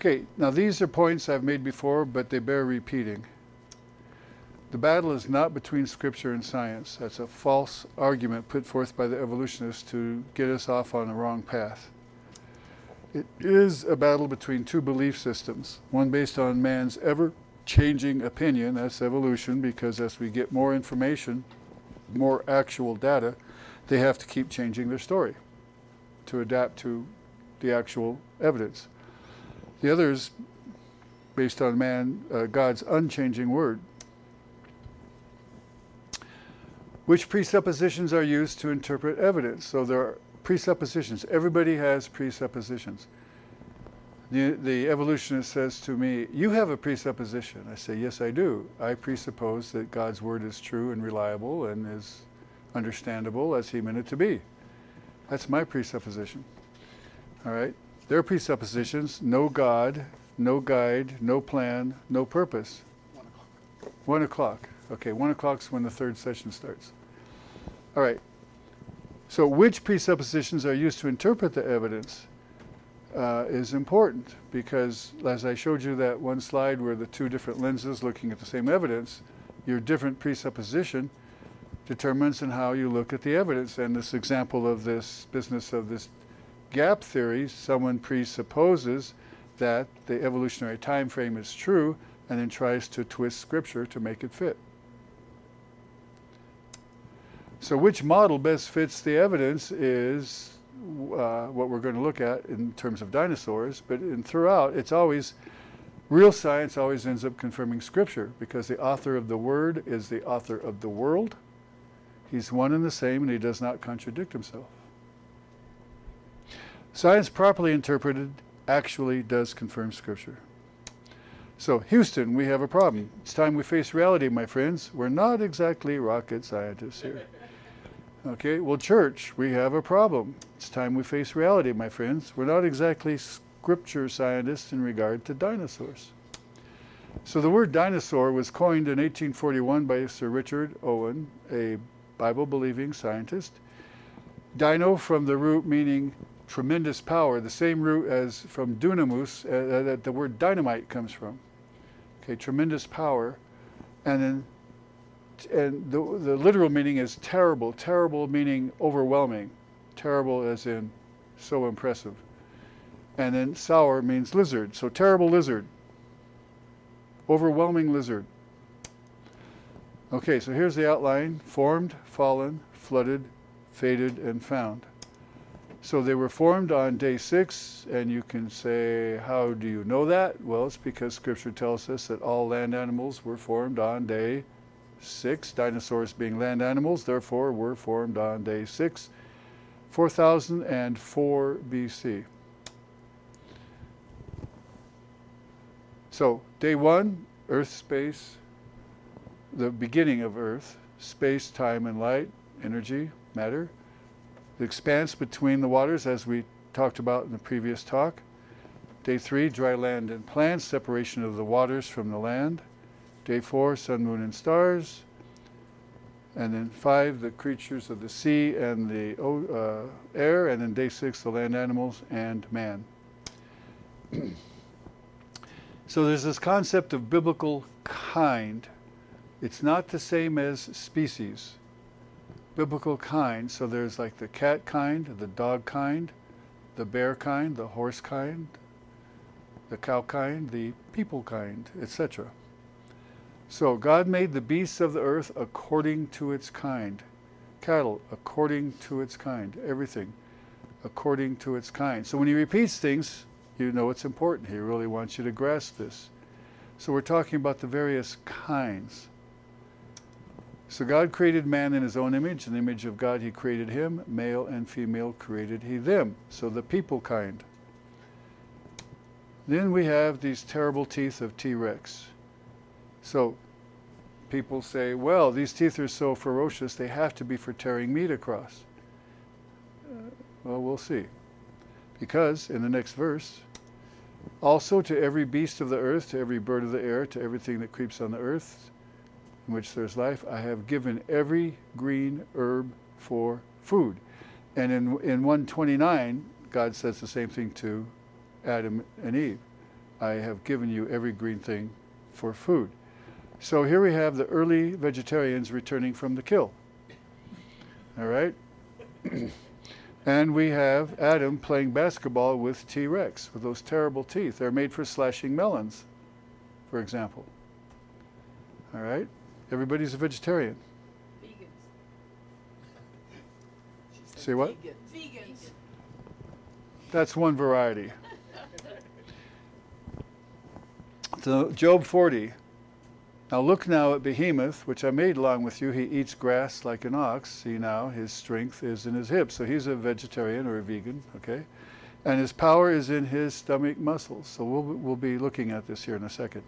Okay, now these are points I've made before, but they bear repeating. The battle is not between scripture and science. That's a false argument put forth by the evolutionists to get us off on the wrong path. It is a battle between two belief systems, one based on man's ever changing opinion, that's evolution, because as we get more information, more actual data, they have to keep changing their story to adapt to the actual evidence. The other is based on man, uh, God's unchanging word. Which presuppositions are used to interpret evidence? So there are presuppositions. Everybody has presuppositions. The, the evolutionist says to me, You have a presupposition. I say, Yes, I do. I presuppose that God's word is true and reliable and is understandable as He meant it to be. That's my presupposition. All right? Their presuppositions no God, no guide, no plan, no purpose. One o'clock. One o'clock. Okay, one o'clock's when the third session starts. All right. So, which presuppositions are used to interpret the evidence uh, is important because, as I showed you that one slide where the two different lenses looking at the same evidence, your different presupposition determines in how you look at the evidence. And this example of this business of this gap theory, someone presupposes that the evolutionary time frame is true and then tries to twist scripture to make it fit. So, which model best fits the evidence is uh, what we're going to look at in terms of dinosaurs. But in, throughout, it's always real science always ends up confirming Scripture because the author of the Word is the author of the world. He's one and the same, and he does not contradict himself. Science, properly interpreted, actually does confirm Scripture. So, Houston, we have a problem. It's time we face reality, my friends. We're not exactly rocket scientists here. Okay, well, church, we have a problem. It's time we face reality, my friends. We're not exactly scripture scientists in regard to dinosaurs. So the word dinosaur was coined in 1841 by Sir Richard Owen, a Bible believing scientist. Dino from the root meaning tremendous power, the same root as from dunamis, uh, uh that the word dynamite comes from. Okay, tremendous power. And then and the, the literal meaning is terrible. Terrible meaning overwhelming. Terrible as in so impressive. And then saur means lizard. So terrible lizard. Overwhelming lizard. Okay, so here's the outline formed, fallen, flooded, faded, and found. So they were formed on day six, and you can say, How do you know that? Well, it's because Scripture tells us that all land animals were formed on day six, dinosaurs being land animals, therefore were formed on day six, 4004 BC. So, day one, Earth, space, the beginning of Earth, space, time, and light, energy, matter, the expanse between the waters, as we talked about in the previous talk. Day three, dry land and plants, separation of the waters from the land. Day four, sun, moon, and stars. And then five, the creatures of the sea and the uh, air. And then day six, the land animals and man. so there's this concept of biblical kind. It's not the same as species. Biblical kind. So there's like the cat kind, the dog kind, the bear kind, the horse kind, the cow kind, the people kind, etc. So God made the beasts of the earth according to its kind. Cattle according to its kind. Everything according to its kind. So when he repeats things, you know it's important. He really wants you to grasp this. So we're talking about the various kinds. So God created man in his own image. In the image of God, he created him. Male and female created he them. So the people kind. Then we have these terrible teeth of T Rex. So people say, well, these teeth are so ferocious, they have to be for tearing meat across. Uh, well, we'll see. Because in the next verse, also to every beast of the earth, to every bird of the air, to everything that creeps on the earth, in which there's life, I have given every green herb for food. And in, in 129, God says the same thing to Adam and Eve I have given you every green thing for food. So here we have the early vegetarians returning from the kill. All right? and we have Adam playing basketball with T Rex with those terrible teeth. They're made for slashing melons, for example. All right? Everybody's a vegetarian. Vegans. Say what? Vegans. That's one variety. so, Job 40. Now look now at Behemoth, which I made along with you. He eats grass like an ox. See now, his strength is in his hips. So he's a vegetarian or a vegan, okay? And his power is in his stomach muscles. So we'll, we'll be looking at this here in a second.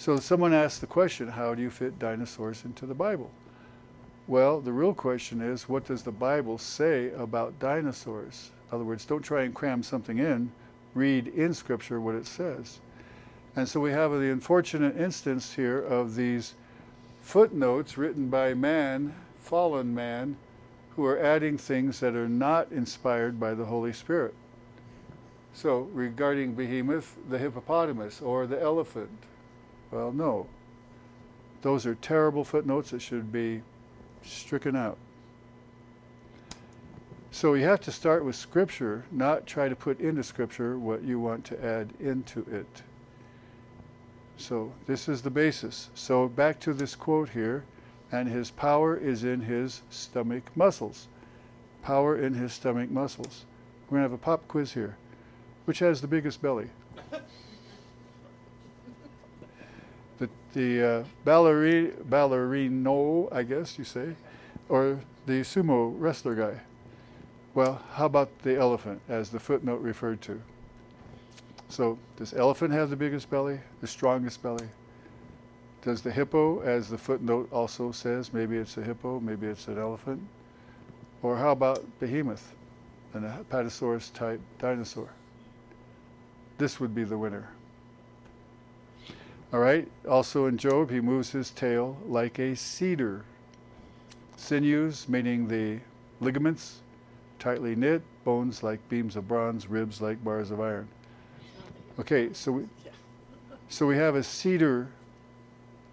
So someone asked the question, how do you fit dinosaurs into the Bible? Well, the real question is, what does the Bible say about dinosaurs? In other words, don't try and cram something in. Read in Scripture what it says. And so we have the unfortunate instance here of these footnotes written by man, fallen man, who are adding things that are not inspired by the Holy Spirit. So, regarding behemoth, the hippopotamus or the elephant, well, no. Those are terrible footnotes that should be stricken out. So you have to start with Scripture, not try to put into Scripture what you want to add into it. So this is the basis. So back to this quote here, and his power is in his stomach muscles. Power in his stomach muscles. We're going to have a pop quiz here. Which has the biggest belly? the uh, balleri- ballerino, I guess you say, or the sumo wrestler guy. Well, how about the elephant, as the footnote referred to? So, does elephant have the biggest belly, the strongest belly? Does the hippo, as the footnote also says, maybe it's a hippo, maybe it's an elephant? Or how about behemoth, an apatosaurus type dinosaur? This would be the winner. All right. Also in Job, he moves his tail like a cedar. Sinews, meaning the ligaments, tightly knit, bones like beams of bronze, ribs like bars of iron. Okay, so we, so we have a cedar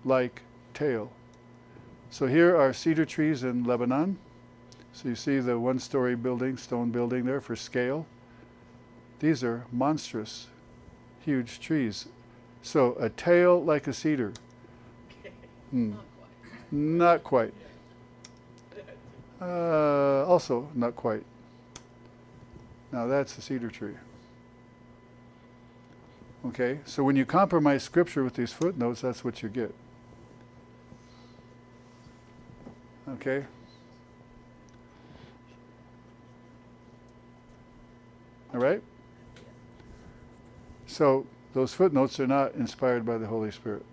like tail. So here are cedar trees in Lebanon. So you see the one story building, stone building there for scale. These are monstrous, huge trees. So a tail like a cedar. Hmm. Not quite. Uh, also, not quite. Now that's a cedar tree. Okay, so when you compromise scripture with these footnotes, that's what you get. Okay? All right? So those footnotes are not inspired by the Holy Spirit.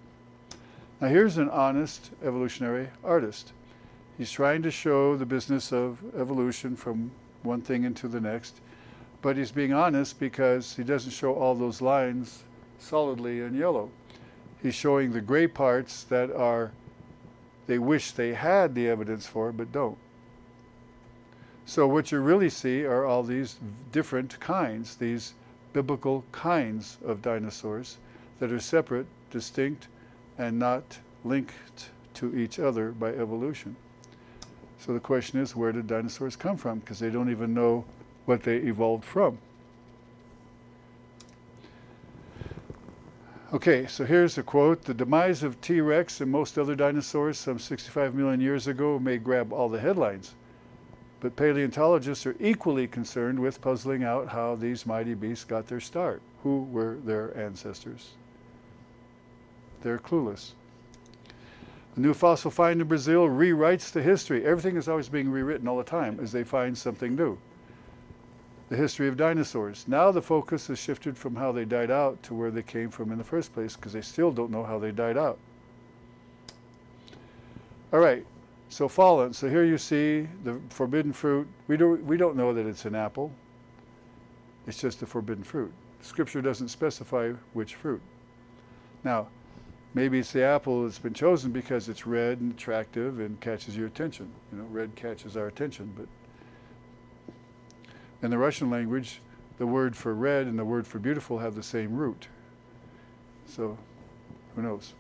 Now, here's an honest evolutionary artist. He's trying to show the business of evolution from one thing into the next, but he's being honest because he doesn't show all those lines solidly in yellow. He's showing the gray parts that are, they wish they had the evidence for, but don't. So, what you really see are all these different kinds, these biblical kinds of dinosaurs that are separate, distinct, and not linked to each other by evolution. So the question is, where did dinosaurs come from? Because they don't even know what they evolved from. Okay, so here's a quote The demise of T Rex and most other dinosaurs some 65 million years ago may grab all the headlines. But paleontologists are equally concerned with puzzling out how these mighty beasts got their start. Who were their ancestors? They're clueless. A new fossil find in Brazil rewrites the history. Everything is always being rewritten all the time as they find something new. The history of dinosaurs. Now the focus has shifted from how they died out to where they came from in the first place because they still don't know how they died out. All right, so fallen. So here you see the forbidden fruit. We don't, we don't know that it's an apple. It's just a forbidden fruit. Scripture doesn't specify which fruit. Now, maybe it's the apple that's been chosen because it's red and attractive and catches your attention. You know, red catches our attention. But in the Russian language, the word for red and the word for beautiful have the same root. So, who knows?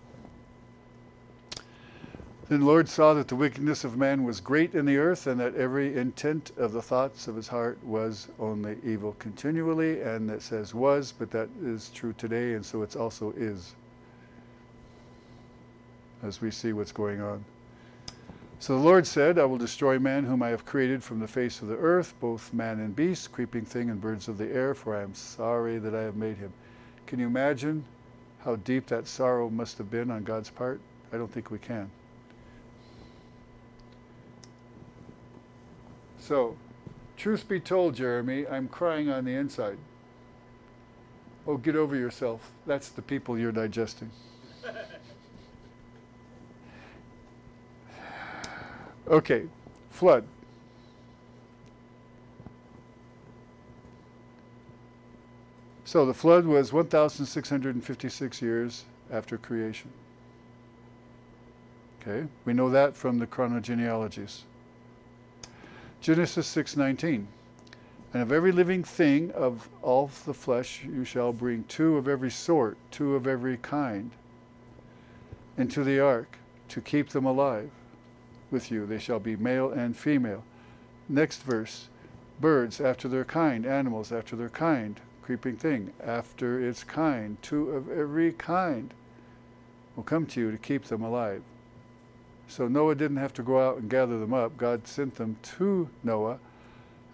Then the Lord saw that the wickedness of man was great in the earth, and that every intent of the thoughts of his heart was only evil continually. And it says was, but that is true today, and so it's also is, as we see what's going on. So the Lord said, I will destroy man whom I have created from the face of the earth, both man and beast, creeping thing and birds of the air, for I am sorry that I have made him. Can you imagine how deep that sorrow must have been on God's part? I don't think we can. So, truth be told, Jeremy, I'm crying on the inside. Oh, get over yourself. That's the people you're digesting. Okay, flood. So the flood was 1,656 years after creation. Okay, we know that from the chronogenealogies. Genesis 6:19. And of every living thing of all the flesh you shall bring two of every sort, two of every kind, into the ark to keep them alive with you. They shall be male and female. Next verse birds after their kind, animals after their kind, creeping thing after its kind, two of every kind will come to you to keep them alive. So Noah didn't have to go out and gather them up. God sent them to Noah.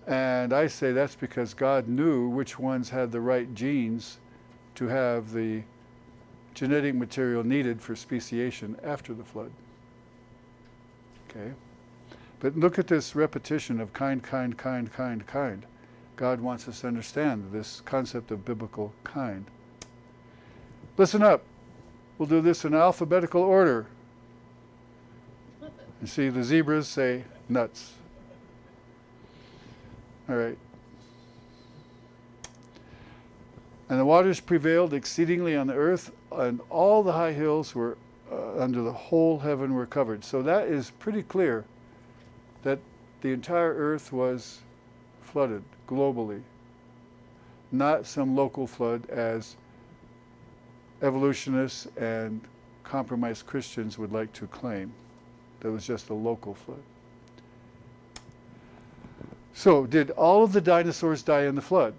And I say that's because God knew which ones had the right genes to have the genetic material needed for speciation after the flood. Okay? But look at this repetition of kind, kind, kind, kind, kind. God wants us to understand this concept of biblical kind. Listen up. We'll do this in alphabetical order. You see, the zebras say nuts. All right. And the waters prevailed exceedingly on the earth, and all the high hills were uh, under the whole heaven were covered. So that is pretty clear that the entire earth was flooded globally, not some local flood as evolutionists and compromised Christians would like to claim. That was just a local flood. So, did all of the dinosaurs die in the flood?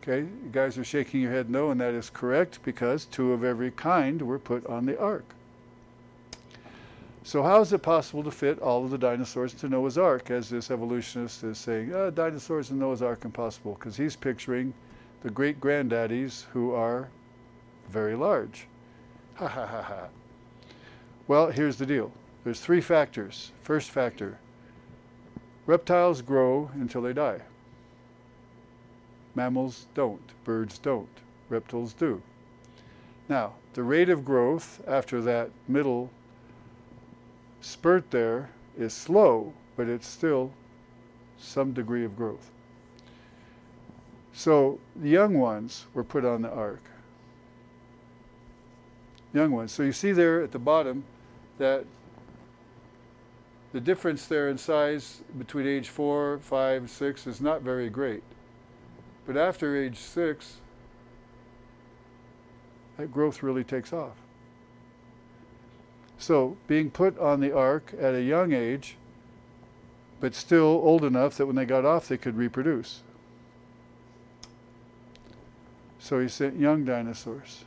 Okay, you guys are shaking your head no, and that is correct because two of every kind were put on the ark. So, how is it possible to fit all of the dinosaurs into Noah's Ark, as this evolutionist is saying, oh, dinosaurs in Noah's Ark impossible? Because he's picturing the great granddaddies who are very large. Ha ha ha ha. Well, here's the deal there's three factors. First factor reptiles grow until they die. Mammals don't, birds don't, reptiles do. Now, the rate of growth after that middle spurt there is slow, but it's still some degree of growth. So the young ones were put on the ark. Young ones. So you see there at the bottom that the difference there in size between age four, five, six is not very great. But after age six, that growth really takes off. So, being put on the ark at a young age, but still old enough that when they got off they could reproduce. So he sent young dinosaurs.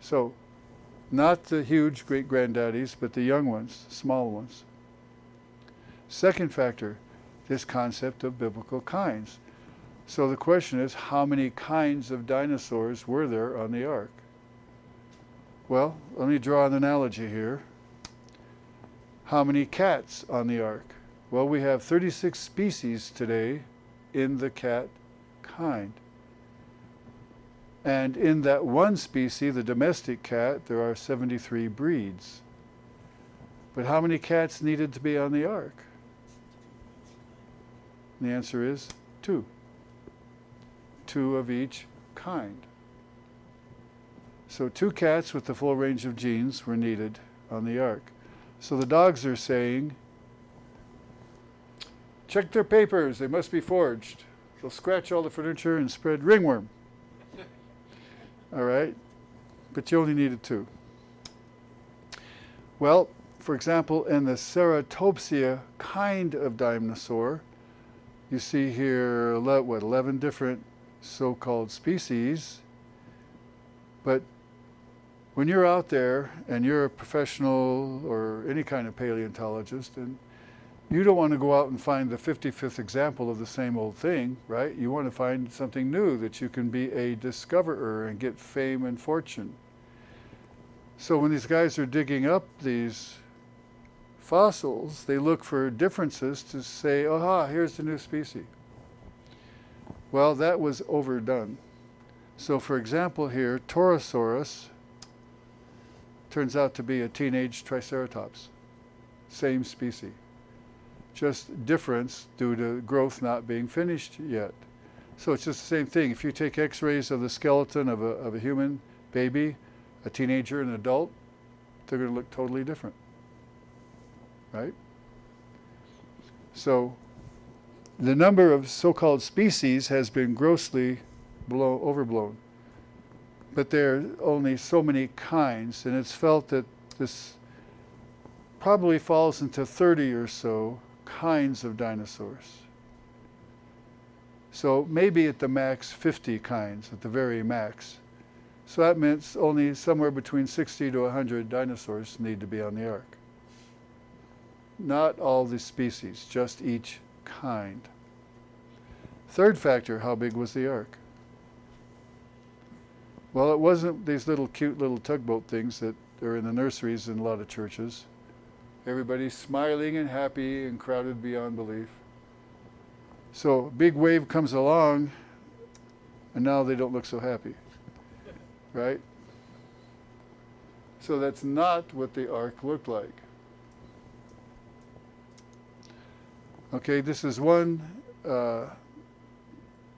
So, not the huge great granddaddies, but the young ones, small ones. Second factor, this concept of biblical kinds. So the question is, how many kinds of dinosaurs were there on the ark? Well, let me draw an analogy here. How many cats on the ark? Well, we have 36 species today in the cat kind. And in that one species, the domestic cat, there are 73 breeds. But how many cats needed to be on the ark? And the answer is two two of each kind. So, two cats with the full range of genes were needed on the ark. So the dogs are saying, check their papers, they must be forged. They'll scratch all the furniture and spread ringworm. All right? But you only needed two. Well, for example, in the Ceratopsia kind of dinosaur, you see here, what, 11 different so-called species. But when you're out there and you're a professional or any kind of paleontologist, and you don't want to go out and find the 55th example of the same old thing, right? You want to find something new that you can be a discoverer and get fame and fortune. So when these guys are digging up these fossils, they look for differences to say, aha, here's the new species. Well, that was overdone. So, for example, here, Torosaurus turns out to be a teenage Triceratops, same species, just difference due to growth not being finished yet. So it's just the same thing. If you take x-rays of the skeleton of a, of a human baby, a teenager, an adult, they're going to look totally different right? So the number of so-called species has been grossly blow, overblown. But there are only so many kinds, and it's felt that this probably falls into 30 or so kinds of dinosaurs. So maybe at the max 50 kinds, at the very max. So that means only somewhere between 60 to 100 dinosaurs need to be on the ark. Not all the species, just each kind. Third factor, how big was the ark? Well, it wasn't these little cute little tugboat things that are in the nurseries in a lot of churches. Everybody's smiling and happy and crowded beyond belief. So, big wave comes along, and now they don't look so happy. Right? So, that's not what the ark looked like. Okay, this is one uh,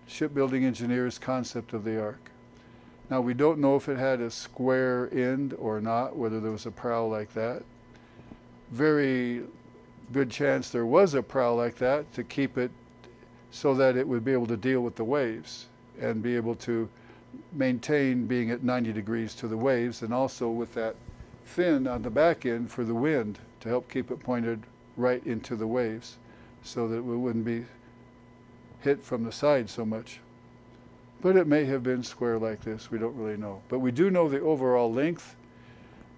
shipbuilding engineer's concept of the ark. Now, we don't know if it had a square end or not, whether there was a prow like that. Very good chance there was a prow like that to keep it so that it would be able to deal with the waves and be able to maintain being at 90 degrees to the waves and also with that fin on the back end for the wind to help keep it pointed right into the waves so that we wouldn't be hit from the side so much. But it may have been square like this, we don't really know. But we do know the overall length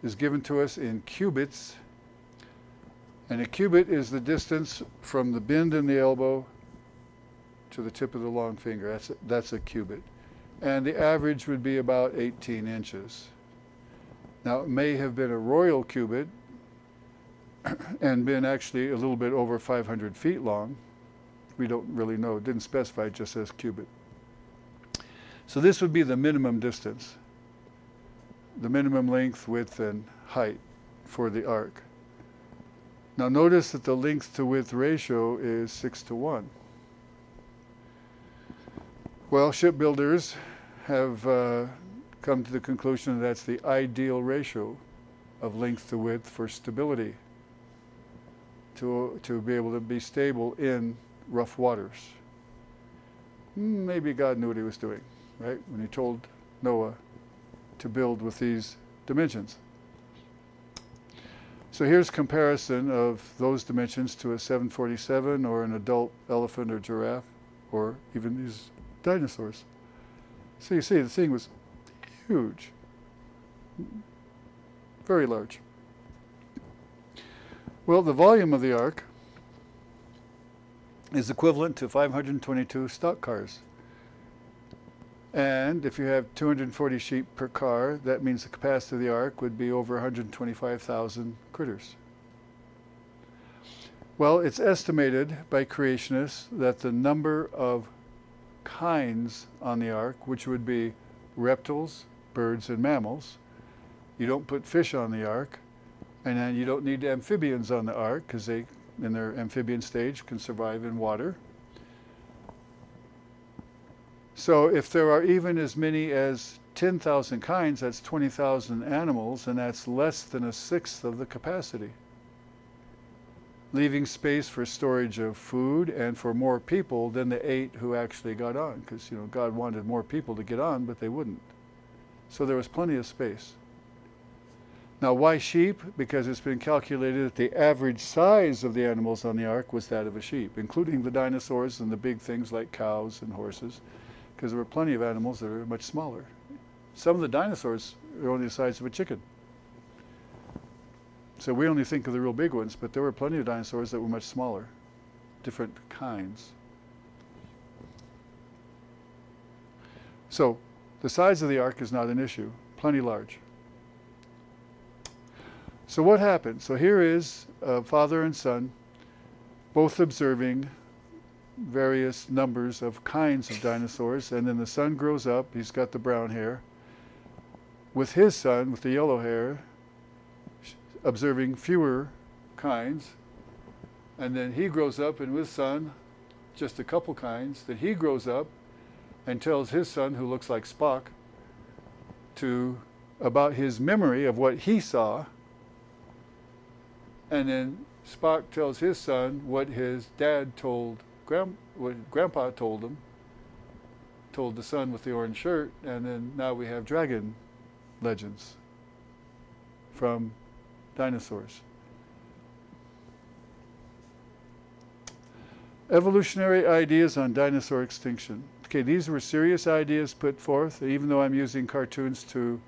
is given to us in cubits. And a cubit is the distance from the bend in the elbow to the tip of the long finger. That's a, that's a cubit. And the average would be about 18 inches. Now, it may have been a royal cubit, and been actually a little bit over 500 feet long. We don't really know. It didn't specify, it just says cubit. So this would be the minimum distance, the minimum length, width, and height for the ark. Now notice that the length to width ratio is 6 to 1. Well, shipbuilders have uh, come to the conclusion that that's the ideal ratio of length to width for stability to, to be able to be stable in rough waters. Maybe God knew what he was doing, right? When he told Noah to build with these dimensions. So here's comparison of those dimensions to a 747 or an adult elephant or giraffe or even these dinosaurs. So you see the thing was huge, very large. Well, the volume of the ark is equivalent to 522 stock cars. And if you have 240 sheep per car, that means the capacity of the ark would be over 125,000 critters. Well, it's estimated by creationists that the number of kinds on the ark, which would be reptiles, birds, and mammals, you don't put fish on the ark, and then you don't need amphibians on the ark because they, in their amphibian stage, can survive in water. So if there are even as many as 10,000 kinds, that's 20,000 animals, and that's less than a sixth of the capacity. leaving space for storage of food and for more people than the eight who actually got on, because you know God wanted more people to get on, but they wouldn't. So there was plenty of space. Now, why sheep? Because it's been calculated that the average size of the animals on the ark was that of a sheep, including the dinosaurs and the big things like cows and horses, because there were plenty of animals that are much smaller. Some of the dinosaurs are only the size of a chicken. So we only think of the real big ones, but there were plenty of dinosaurs that were much smaller, different kinds. So the size of the ark is not an issue, plenty large. So what happened? So here is uh, father and son, both observing various numbers of kinds of dinosaurs, and then the son grows up. He's got the brown hair. With his son, with the yellow hair, observing fewer kinds, and then he grows up, and with son, just a couple kinds. Then he grows up and tells his son, who looks like Spock, to about his memory of what he saw and then Spock tells his son what his dad told grand, what Grandpa told him, told the son with the orange shirt, and then now we have dragon legends from dinosaurs. Evolutionary ideas on dinosaur extinction. Okay, these were serious ideas put forth, even though I'm using cartoons to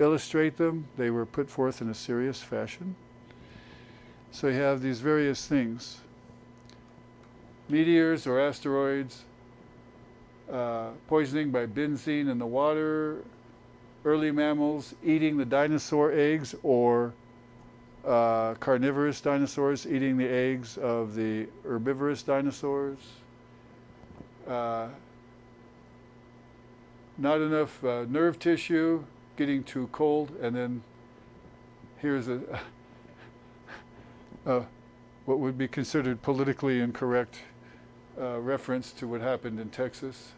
illustrate them, they were put forth in a serious fashion. So you have these various things meteors or asteroids, uh, poisoning by benzene in the water, early mammals eating the dinosaur eggs, or uh, carnivorous dinosaurs eating the eggs of the herbivorous dinosaurs. Uh, not enough uh, nerve tissue, getting too cold, and then here's a what would be considered politically incorrect uh, reference to what happened in Texas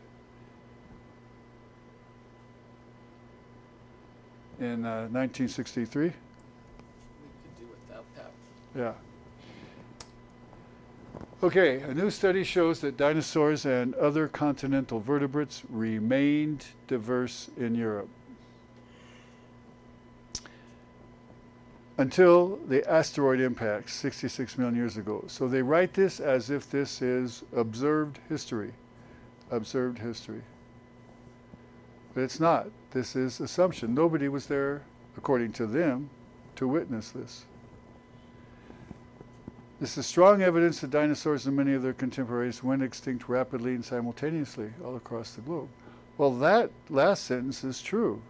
in uh, 1963. Yeah. Okay, a new study shows that dinosaurs and other continental vertebrates remained diverse in Europe. Until the asteroid impact 66 million years ago. So they write this as if this is observed history. Observed history. But it's not. This is assumption. Nobody was there, according to them, to witness this. This is strong evidence that dinosaurs and many of their contemporaries went extinct rapidly and simultaneously all across the globe. Well, that last sentence is true,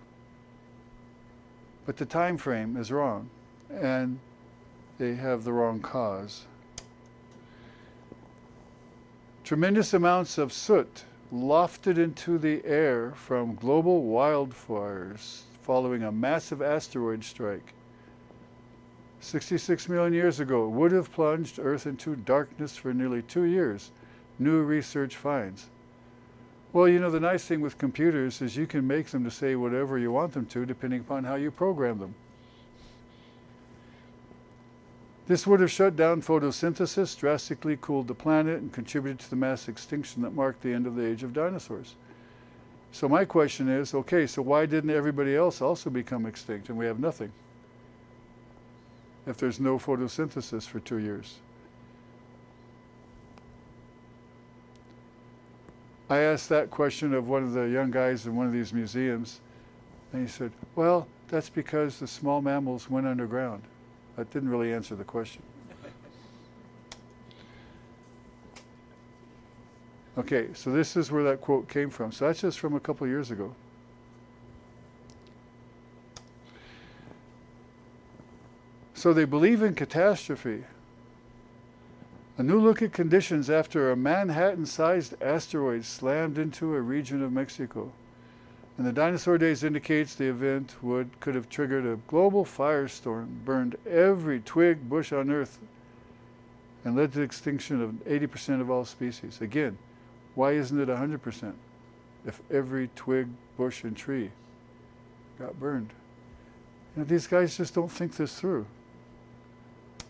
but the time frame is wrong and they have the wrong cause. Tremendous amounts of soot lofted into the air from global wildfires following a massive asteroid strike. 66 million years ago would have plunged Earth into darkness for nearly two years, new research finds. Well, you know, the nice thing with computers is you can make them to say whatever you want them to depending upon how you program them. This would have shut down photosynthesis, drastically cooled the planet, and contributed to the mass extinction that marked the end of the age of dinosaurs. So my question is, okay, so why didn't everybody else also become extinct and we have nothing? If there's no photosynthesis for two years. I asked that question of one of the young guys in one of these museums, and he said, well, that's because the small mammals went underground. That didn't really answer the question. Okay, so this is where that quote came from. So that's just from a couple years ago. So they believe in catastrophe. A new look at conditions after a Manhattan sized asteroid slammed into a region of Mexico. And the dinosaur days indicates the event would could have triggered a global firestorm, burned every twig, bush on Earth, and led to the extinction of 80% of all species. Again, why isn't it 100% if every twig, bush, and tree got burned? You know, these guys just don't think this through.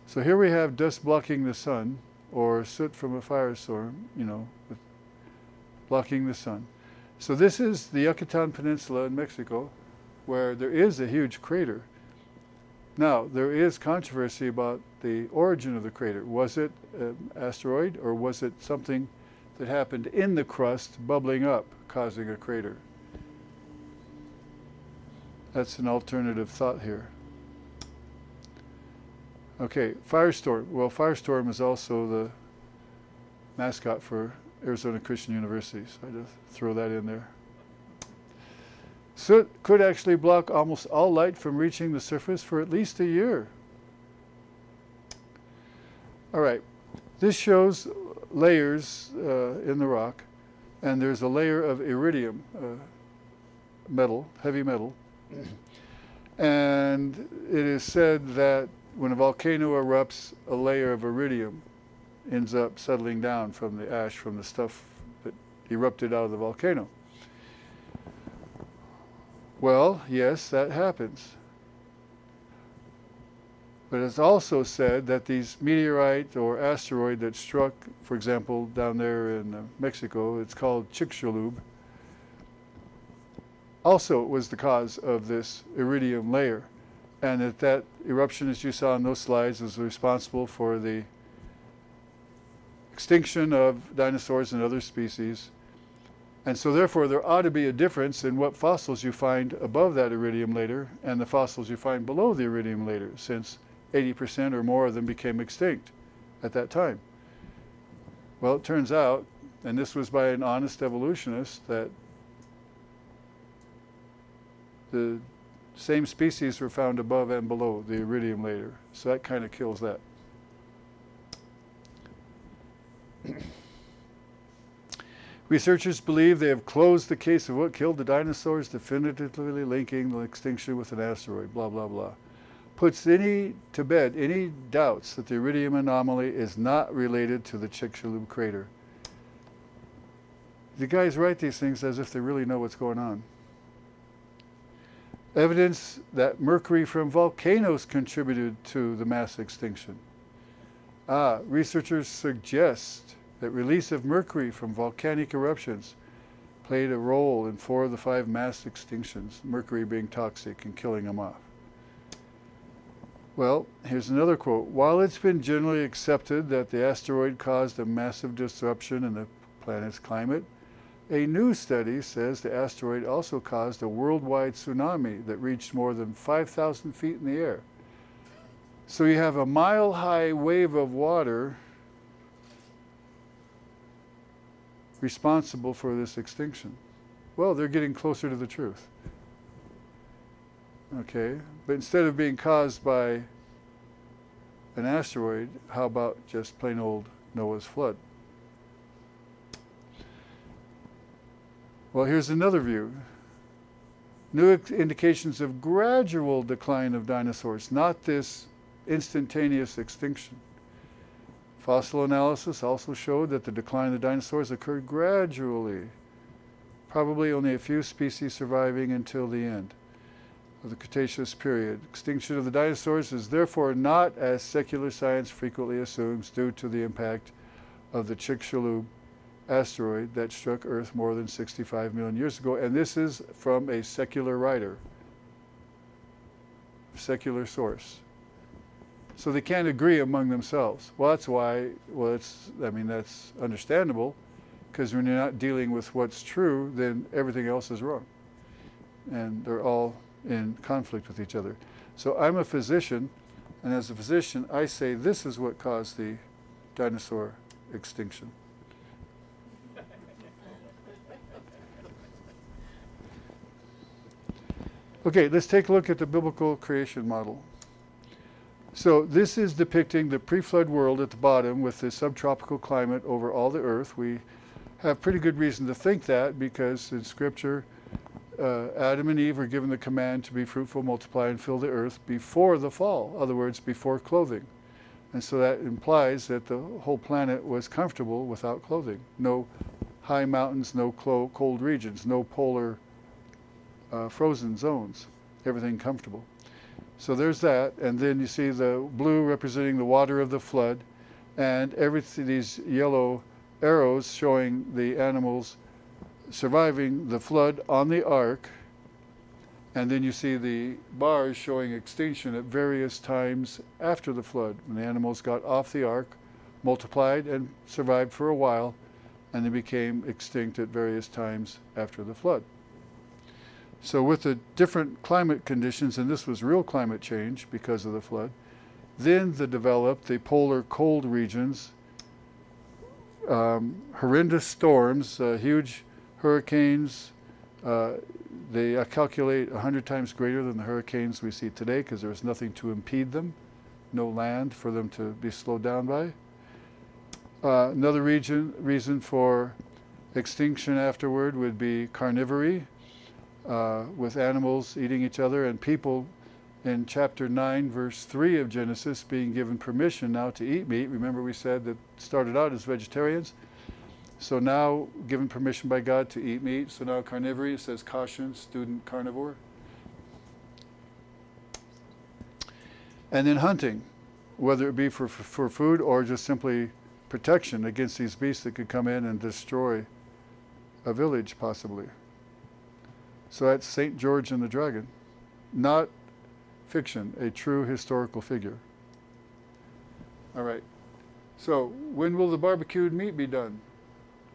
So here we have dust blocking the sun, or soot from a firestorm, you know, blocking the sun. So this is the Yucatan Peninsula in Mexico, where there is a huge crater. Now, there is controversy about the origin of the crater. Was it an asteroid, or was it something that happened in the crust bubbling up, causing a crater? That's an alternative thought here. Okay, Firestorm. Well, Firestorm is also the mascot for Arizona Christian University, so I just throw that in there. Soot could actually block almost all light from reaching the surface for at least a year. All right, this shows layers uh, in the rock, and there's a layer of iridium uh, metal, heavy metal, and it is said that when a volcano erupts, a layer of iridium ends up settling down from the ash from the stuff that erupted out of the volcano. Well, yes, that happens. But it's also said that these meteorite or asteroid that struck, for example, down there in uh, Mexico, it's called Chicxulub, also was the cause of this iridium layer. And that that eruption, as you saw in those slides, was responsible for the extinction of dinosaurs and other species. And so therefore there ought to be a difference in what fossils you find above that iridium layer and the fossils you find below the iridium layer, since 80% or more of them became extinct at that time. Well, it turns out, and this was by an honest evolutionist, that the same species were found above and below the iridium layer. So that kind of kills that. Researchers believe they have closed the case of what killed the dinosaurs, definitively linking the extinction with an asteroid, blah, blah, blah. Puts any to bed any doubts that the iridium anomaly is not related to the Chicxulub crater. The guys write these things as if they really know what's going on. Evidence that mercury from volcanoes contributed to the mass extinction. Ah, researchers suggest that release of mercury from volcanic eruptions played a role in four of the five mass extinctions, mercury being toxic and killing them off. Well, here's another quote. While it's been generally accepted that the asteroid caused a massive disruption in the planet's climate, a new study says the asteroid also caused a worldwide tsunami that reached more than 5,000 feet in the air. So you have a mile high wave of water responsible for this extinction. Well, they're getting closer to the truth. Okay, but instead of being caused by an asteroid, how about just plain old Noah's flood? Well, here's another view. New indications of gradual decline of dinosaurs, not this instantaneous extinction. Fossil analysis also showed that the decline of the dinosaurs occurred gradually, probably only a few species surviving until the end of the Cretaceous period. Extinction of the dinosaurs is therefore not, as secular science frequently assumes, due to the impact of the Chicxulub asteroid that struck Earth more than 65 million years ago. And this is from a secular writer, secular source. So they can't agree among themselves. Well, that's why, well, it's, I mean, that's understandable, because when you're not dealing with what's true, then everything else is wrong. And they're all in conflict with each other. So I'm a physician, and as a physician, I say this is what caused the dinosaur extinction. Okay, let's take a look at the biblical creation model. So this is depicting the pre-flood world at the bottom with the subtropical climate over all the earth. We have pretty good reason to think that because in scripture, uh, Adam and Eve were given the command to be fruitful, multiply, and fill the earth before the fall. Other words, before clothing. And so that implies that the whole planet was comfortable without clothing. No high mountains, no cold regions, no polar uh, frozen zones, everything comfortable. So there's that, and then you see the blue representing the water of the flood, and everything these yellow arrows showing the animals surviving the flood on the ark, and then you see the bars showing extinction at various times after the flood, when the animals got off the ark, multiplied, and survived for a while, and they became extinct at various times after the flood. So, with the different climate conditions, and this was real climate change because of the flood, then the developed the polar cold regions, um, horrendous storms, uh, huge hurricanes. Uh, they uh, calculate 100 times greater than the hurricanes we see today because there was nothing to impede them, no land for them to be slowed down by. Uh, another region, reason for extinction afterward would be carnivory, uh, with animals eating each other and people in chapter 9, verse 3 of Genesis, being given permission now to eat meat. Remember, we said that started out as vegetarians. So now given permission by God to eat meat. So now carnivory says caution, student carnivore. And then hunting, whether it be for, for food or just simply protection against these beasts that could come in and destroy a village, possibly. So that's St. George and the Dragon. Not fiction, a true historical figure. All right. So, when will the barbecued meat be done?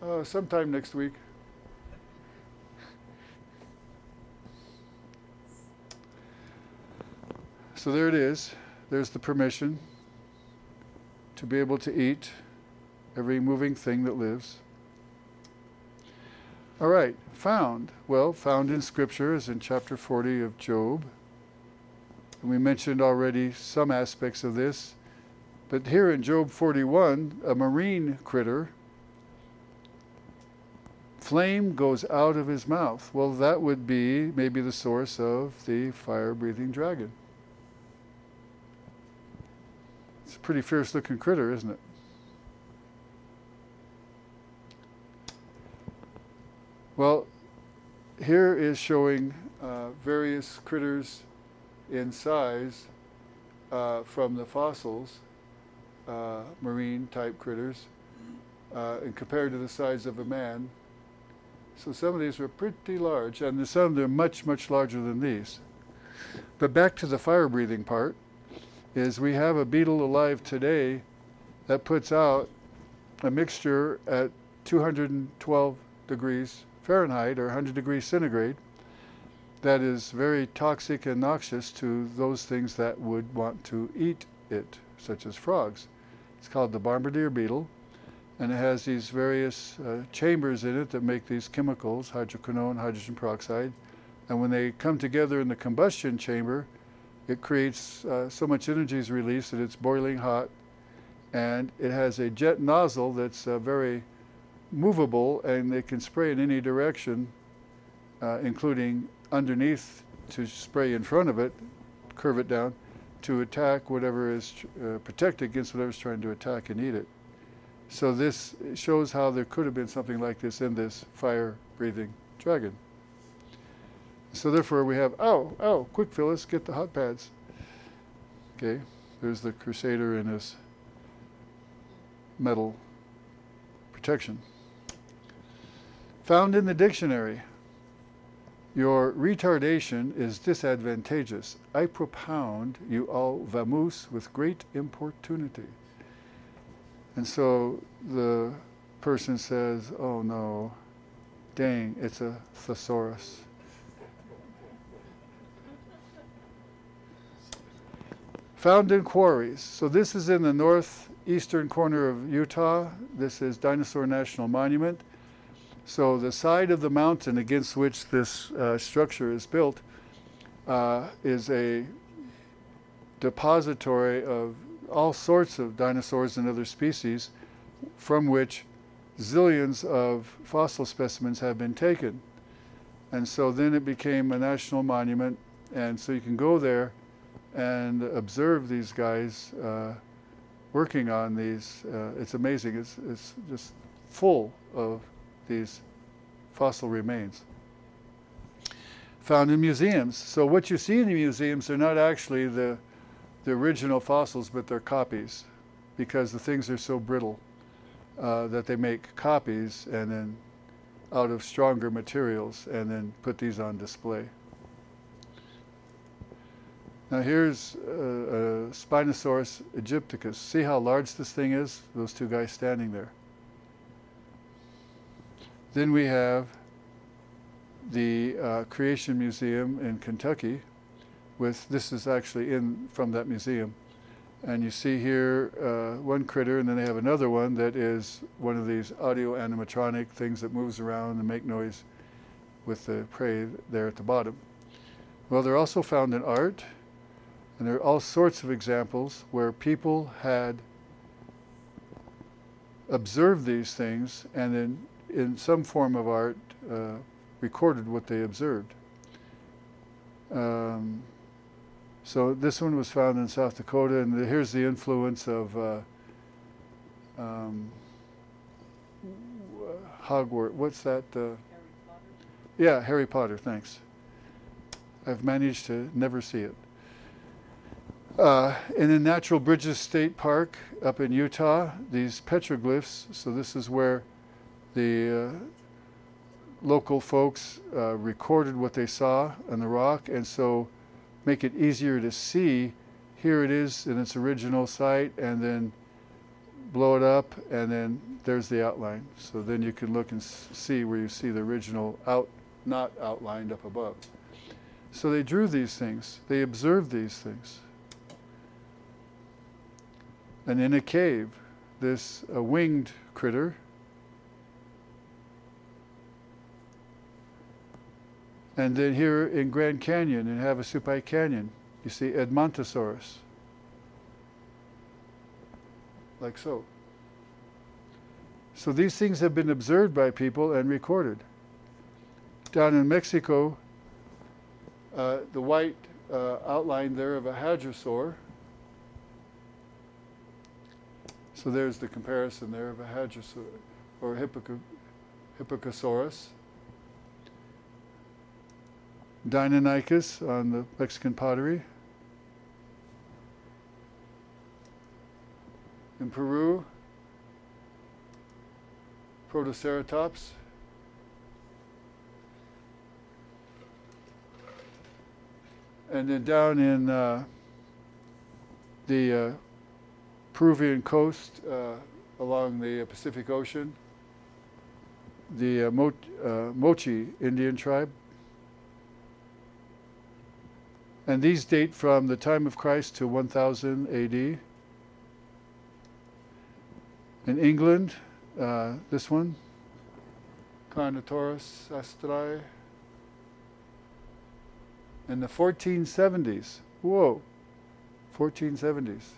Uh, sometime next week. So there it is. There's the permission to be able to eat every moving thing that lives. All right, found. Well, found in Scripture is in chapter 40 of Job. And we mentioned already some aspects of this. But here in Job 41, a marine critter, flame goes out of his mouth. Well, that would be maybe the source of the fire breathing dragon. It's a pretty fierce looking critter, isn't it? Well, here is showing uh, various critters in size uh, from the fossils, uh, marine type critters, uh, and compared to the size of a man. So some of these were pretty large, and some of them are much, much larger than these. But back to the fire breathing part, is we have a beetle alive today that puts out a mixture at 212 degrees Fahrenheit or 100 degrees centigrade that is very toxic and noxious to those things that would want to eat it, such as frogs. It's called the bombardier beetle, and it has these various uh, chambers in it that make these chemicals, hydroquinone, hydrogen peroxide, and when they come together in the combustion chamber, it creates uh, so much energy is released that it's boiling hot, and it has a jet nozzle that's uh, very movable and they can spray in any direction, uh, including underneath to spray in front of it, curve it down, to attack whatever is uh, protect against whatever's trying to attack and eat it. So this shows how there could have been something like this in this fire-breathing dragon. So therefore we have, oh, oh, quick Phyllis, get the hot pads. Okay, there's the Crusader in his metal protection. Found in the dictionary. Your retardation is disadvantageous. I propound you all vamoose with great importunity. And so the person says, oh no, dang, it's a thesaurus. Found in quarries. So this is in the northeastern corner of Utah. This is Dinosaur National Monument. So the side of the mountain against which this uh, structure is built uh, is a depository of all sorts of dinosaurs and other species from which zillions of fossil specimens have been taken. And so then it became a national monument, and so you can go there and observe these guys uh, working on these. Uh, it's amazing. It's, it's just full of these fossil remains. found in museums. So what you see in the museums are not actually the, the original fossils, but they're copies because the things are so brittle uh, that they make copies and then out of stronger materials and then put these on display. Now here's uh, Spinosaurus aegyptiacus. See how large this thing is? Those two guys standing there. Then we have the uh, Creation Museum in Kentucky with, this is actually in from that museum. And you see here uh, one critter, and then they have another one that is one of these audio animatronic things that moves around and make noise with the prey there at the bottom. Well, they're also found in art, and there are all sorts of examples where people had observed these things and then in some form of art uh, recorded what they observed. Um, so this one was found in South Dakota, and the, here's the influence of uh, um, Hogwarts. What's that? Uh, Harry yeah, Harry Potter. Thanks. I've managed to never see it. Uh, in Natural Bridges State Park up in Utah, these petroglyphs. So this is where the uh, local folks uh, recorded what they saw on the rock, and so make it easier to see. Here it is in its original site, and then blow it up, and then there's the outline. So then you can look and see where you see the original out, not outlined up above. So they drew these things. They observed these things. And in a cave, this a winged critter And then here in Grand Canyon, in Havasupai Canyon, you see Edmontosaurus. Like so. So these things have been observed by people and recorded. Down in Mexico, uh, the white uh, outline there of a hadrosaur. So there's the comparison there of a hadrosaur or Hippoca- Hypacrosaurus. Deinonychus on the Mexican pottery. In Peru, Protoceratops. And then down in uh, the uh, Peruvian coast uh, along the Pacific Ocean, the uh, Mo- uh, Moche Indian tribe. And these date from the time of Christ to 1000 AD. In England, uh, this one, Carnotaurus sastrei. In the 1470s, whoa, 1470s.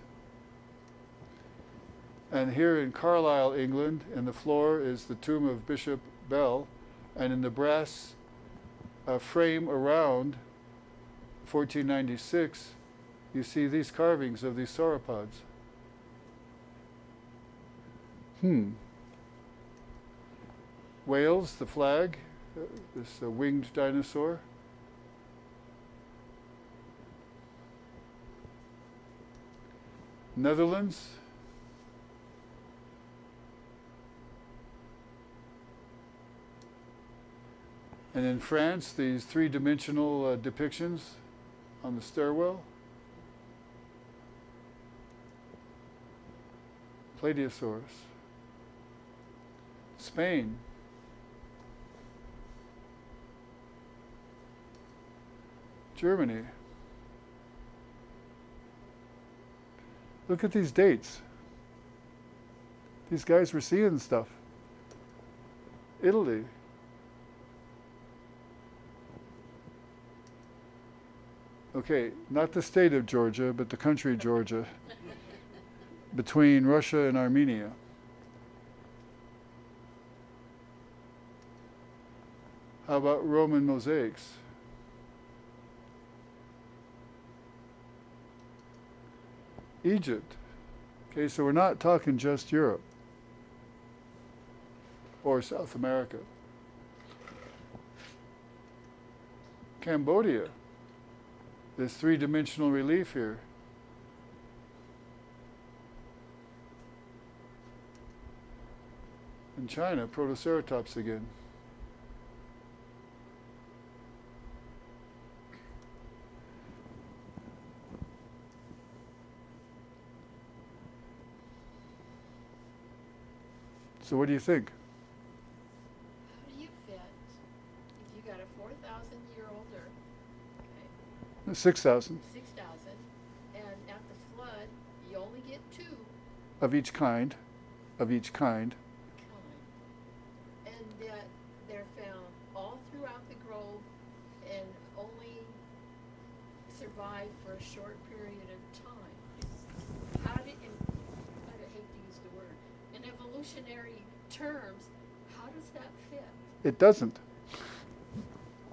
And here in Carlisle, England, in the floor is the tomb of Bishop Bell, and in the brass uh, frame around 1496, you see these carvings of these sauropods. Hmm. Wales, the flag, uh, this uh, winged dinosaur. Netherlands. And in France, these three dimensional uh, depictions on the stairwell. Plateosaurus. Spain. Germany. Look at these dates. These guys were seeing stuff. Italy. Okay, not the state of Georgia, but the country Georgia, between Russia and Armenia. How about Roman mosaics? Egypt. Okay, so we're not talking just Europe or South America. Cambodia. There's three dimensional relief here. In China, Protoceratops again. So, what do you think? How do you fit if you got a 4,000 year old Earth, okay, 6,000 6,000, and at the flood, you only get two of each kind, of each kind. kind, and that they're found all throughout the grove and only survive for a short period of time. How did, in, I hate to use the word, in evolutionary terms, how does that fit? It doesn't.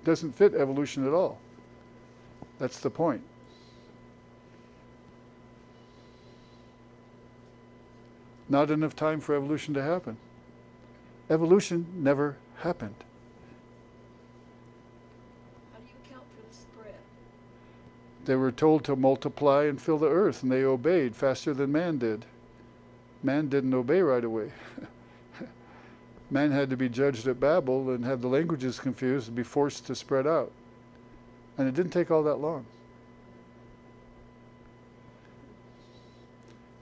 Doesn't fit evolution at all. That's the point. Not enough time for evolution to happen. Evolution never happened. How do you account for the spread? They were told to multiply and fill the earth, and they obeyed faster than man did. Man didn't obey right away. man had to be judged at Babel and have the languages confused and be forced to spread out. And it didn't take all that long.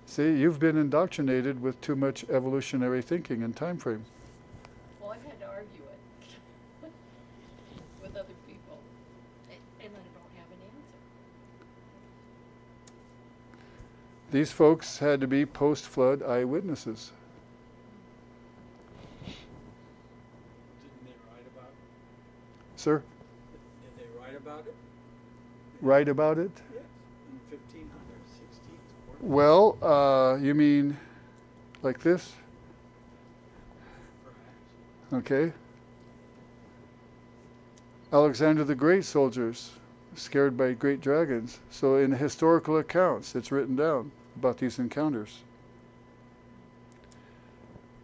See, you've been indoctrinated with too much evolutionary thinking and time frame. Well, I've had to argue it with other people, and, and I don't have an answer. These folks had to be post flood eyewitnesses. Didn't they write about, Sir, did they write about it? write about it? Yes, in 1500, 16, Well, uh, you mean like this? perhaps. Okay. Alexander the Great soldiers scared by great dragons. So in historical accounts, it's written down about these encounters.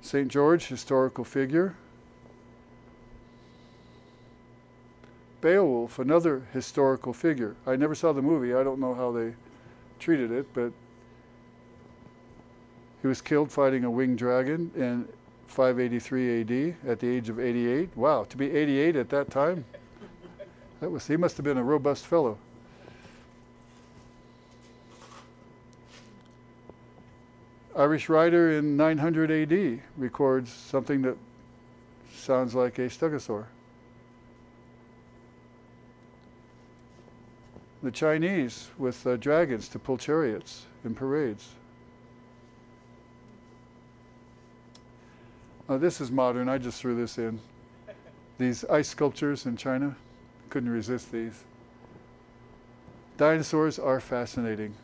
St. George, historical figure. Beowulf, another historical figure. I never saw the movie. I don't know how they treated it, but he was killed fighting a winged dragon in 583 AD at the age of 88. Wow, to be 88 at that time, that was he must have been a robust fellow. Irish writer in 900 AD records something that sounds like a stegosaur. The Chinese with uh, dragons to pull chariots in parades. Oh, this is modern. I just threw this in. These ice sculptures in China, couldn't resist these. Dinosaurs are fascinating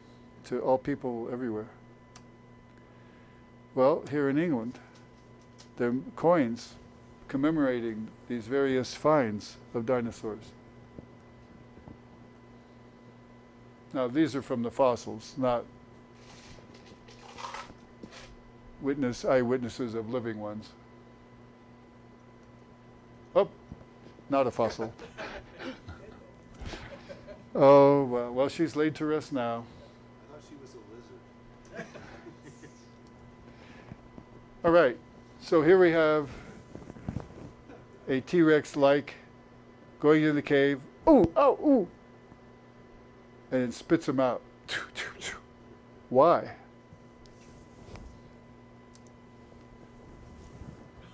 to all people everywhere. Well, here in England, there are coins commemorating these various finds of dinosaurs. Now, these are from the fossils, not witness eyewitnesses of living ones. Oh, not a fossil. oh well, well, she's laid to rest now. I thought she was a lizard. All right, so here we have a T-Rex like going in the cave. Ooh, oh, ooh, and it spits them out. Why?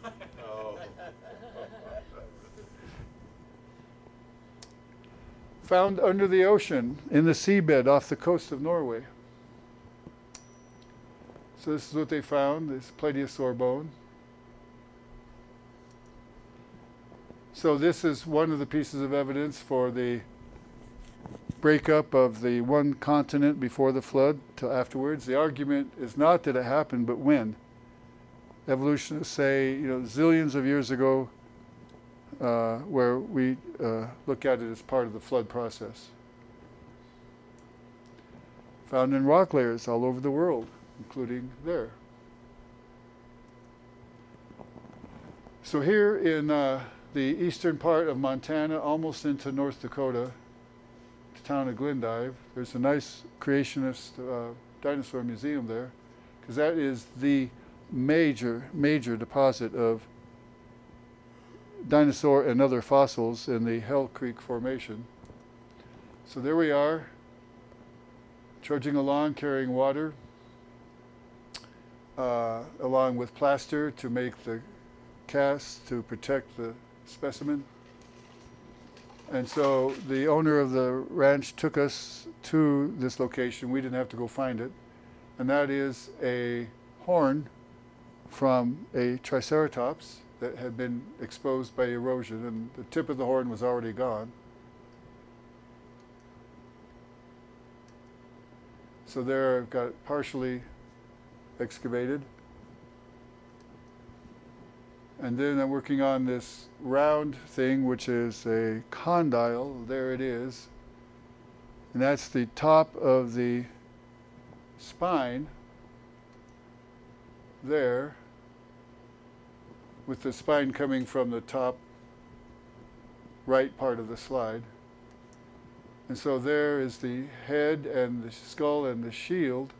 Found under the ocean in the seabed off the coast of Norway. So this is what they found, this plesiosaur bone. So this is one of the pieces of evidence for the breakup of the one continent before the flood till afterwards. The argument is not that it happened, but when. Evolutionists say, you know, zillions of years ago, uh, where we uh, look at it as part of the flood process. Found in rock layers all over the world, including there. So here in uh, the eastern part of Montana, almost into North Dakota, town of Glendive. There's a nice creationist uh, dinosaur museum there, because that is the major, major deposit of dinosaur and other fossils in the Hell Creek Formation. So there we are, trudging along, carrying water, uh, along with plaster to make the cast to protect the specimen. And so the owner of the ranch took us to this location. We didn't have to go find it. And that is a horn from a Triceratops that had been exposed by erosion, and the tip of the horn was already gone. So there I've got partially excavated. And then I'm working on this round thing, which is a condyle. There it is. And that's the top of the spine there, with the spine coming from the top right part of the slide. And so there is the head and the skull and the shield.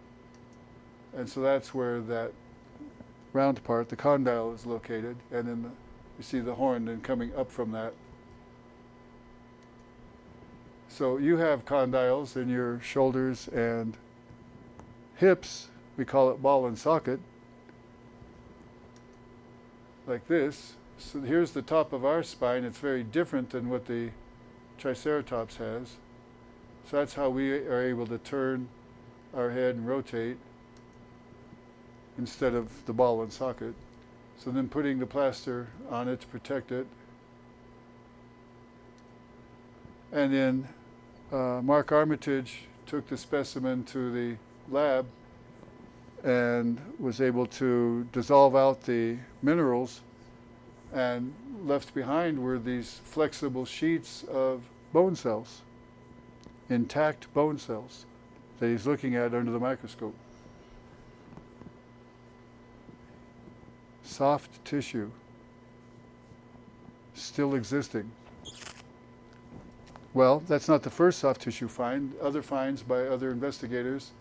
And so that's where that round part, the condyle, is located. And then the, you see the horn then coming up from that. So you have condyles in your shoulders and hips. We call it ball and socket. Like this. So here's the top of our spine. It's very different than what the Triceratops has. So that's how we are able to turn our head and rotate instead of the ball and socket. So then putting the plaster on it to protect it. And then uh, Mark Armitage took the specimen to the lab and was able to dissolve out the minerals and left behind were these flexible sheets of bone cells, intact bone cells that he's looking at under the microscope. Soft tissue still existing. Well, that's not the first soft tissue find. Other finds by other investigators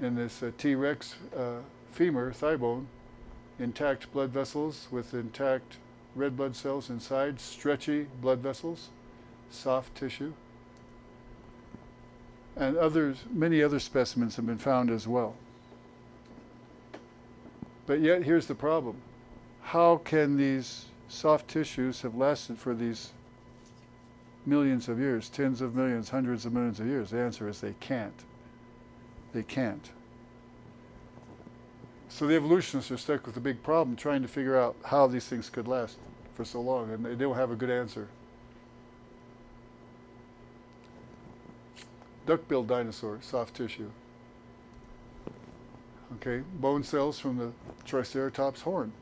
in this uh, T. rex uh, femur, thigh bone, intact blood vessels with intact red blood cells inside, stretchy blood vessels, soft tissue. And others, many other specimens have been found as well. But yet, here's the problem how can these soft tissues have lasted for these millions of years, tens of millions, hundreds of millions of years? The answer is they can't. They can't. So the evolutionists are stuck with a big problem trying to figure out how these things could last for so long, and they don't have a good answer. Duck-billed dinosaur, soft tissue. Okay, bone cells from the Triceratops horn.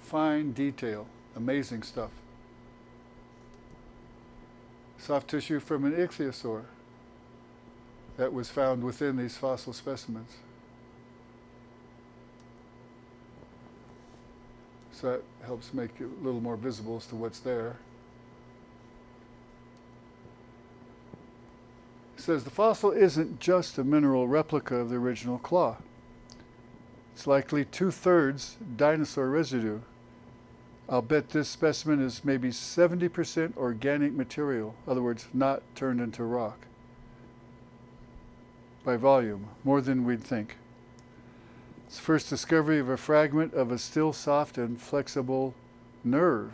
Fine detail, amazing stuff. Soft tissue from an ichthyosaur that was found within these fossil specimens. So that helps make it a little more visible as to what's there. Says the fossil isn't just a mineral replica of the original claw. It's likely two thirds dinosaur residue. I'll bet this specimen is maybe 70% organic material, in other words, not turned into rock. By volume, more than we'd think. It's first discovery of a fragment of a still soft and flexible nerve.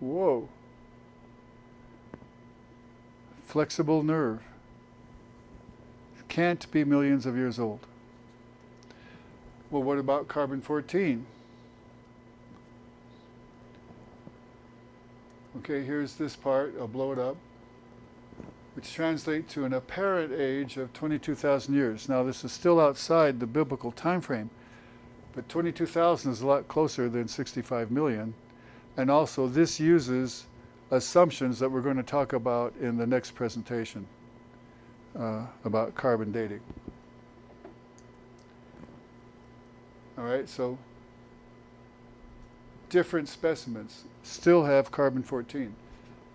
Whoa. Flexible nerve can't be millions of years old. Well, what about carbon 14? Okay, here's this part, I'll blow it up, which translates to an apparent age of 22,000 years. Now, this is still outside the biblical time frame, but 22,000 is a lot closer than 65 million. And also, this uses assumptions that we're going to talk about in the next presentation uh, about carbon dating. All right, so different specimens still have carbon 14.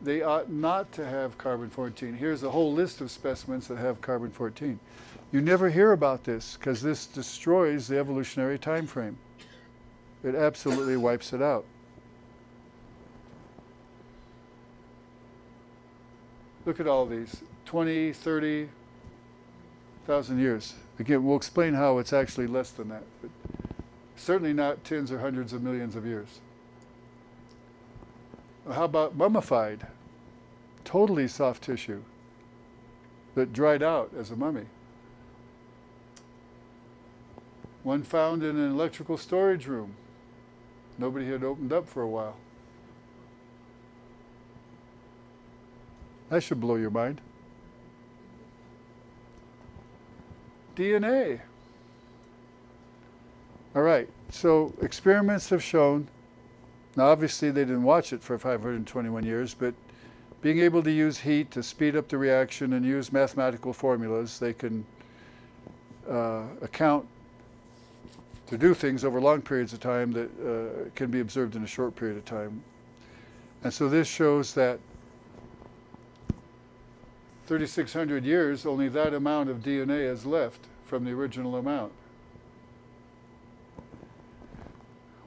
They ought not to have carbon 14. Here's a whole list of specimens that have carbon 14. You never hear about this because this destroys the evolutionary time frame. It absolutely wipes it out. Look at all these 20, 30 thousand years. Again, we'll explain how it's actually less than that, but certainly not tens or hundreds of millions of years. How about mummified? Totally soft tissue that dried out as a mummy. One found in an electrical storage room. Nobody had opened up for a while. That should blow your mind. DNA. All right, so experiments have shown, now obviously they didn't watch it for 521 years, but being able to use heat to speed up the reaction and use mathematical formulas, they can uh, account to do things over long periods of time that uh, can be observed in a short period of time. And so this shows that 3,600 years, only that amount of DNA is left from the original amount.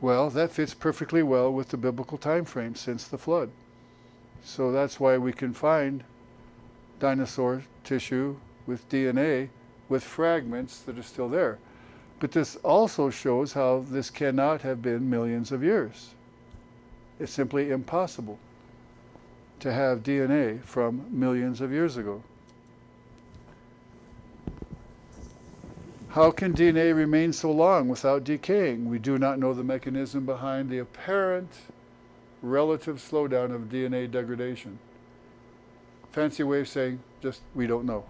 Well, that fits perfectly well with the biblical time frame since the flood. So that's why we can find dinosaur tissue with DNA with fragments that are still there. But this also shows how this cannot have been millions of years. It's simply impossible to have DNA from millions of years ago. How can DNA remain so long without decaying? We do not know the mechanism behind the apparent relative slowdown of DNA degradation. Fancy way of saying just we don't know.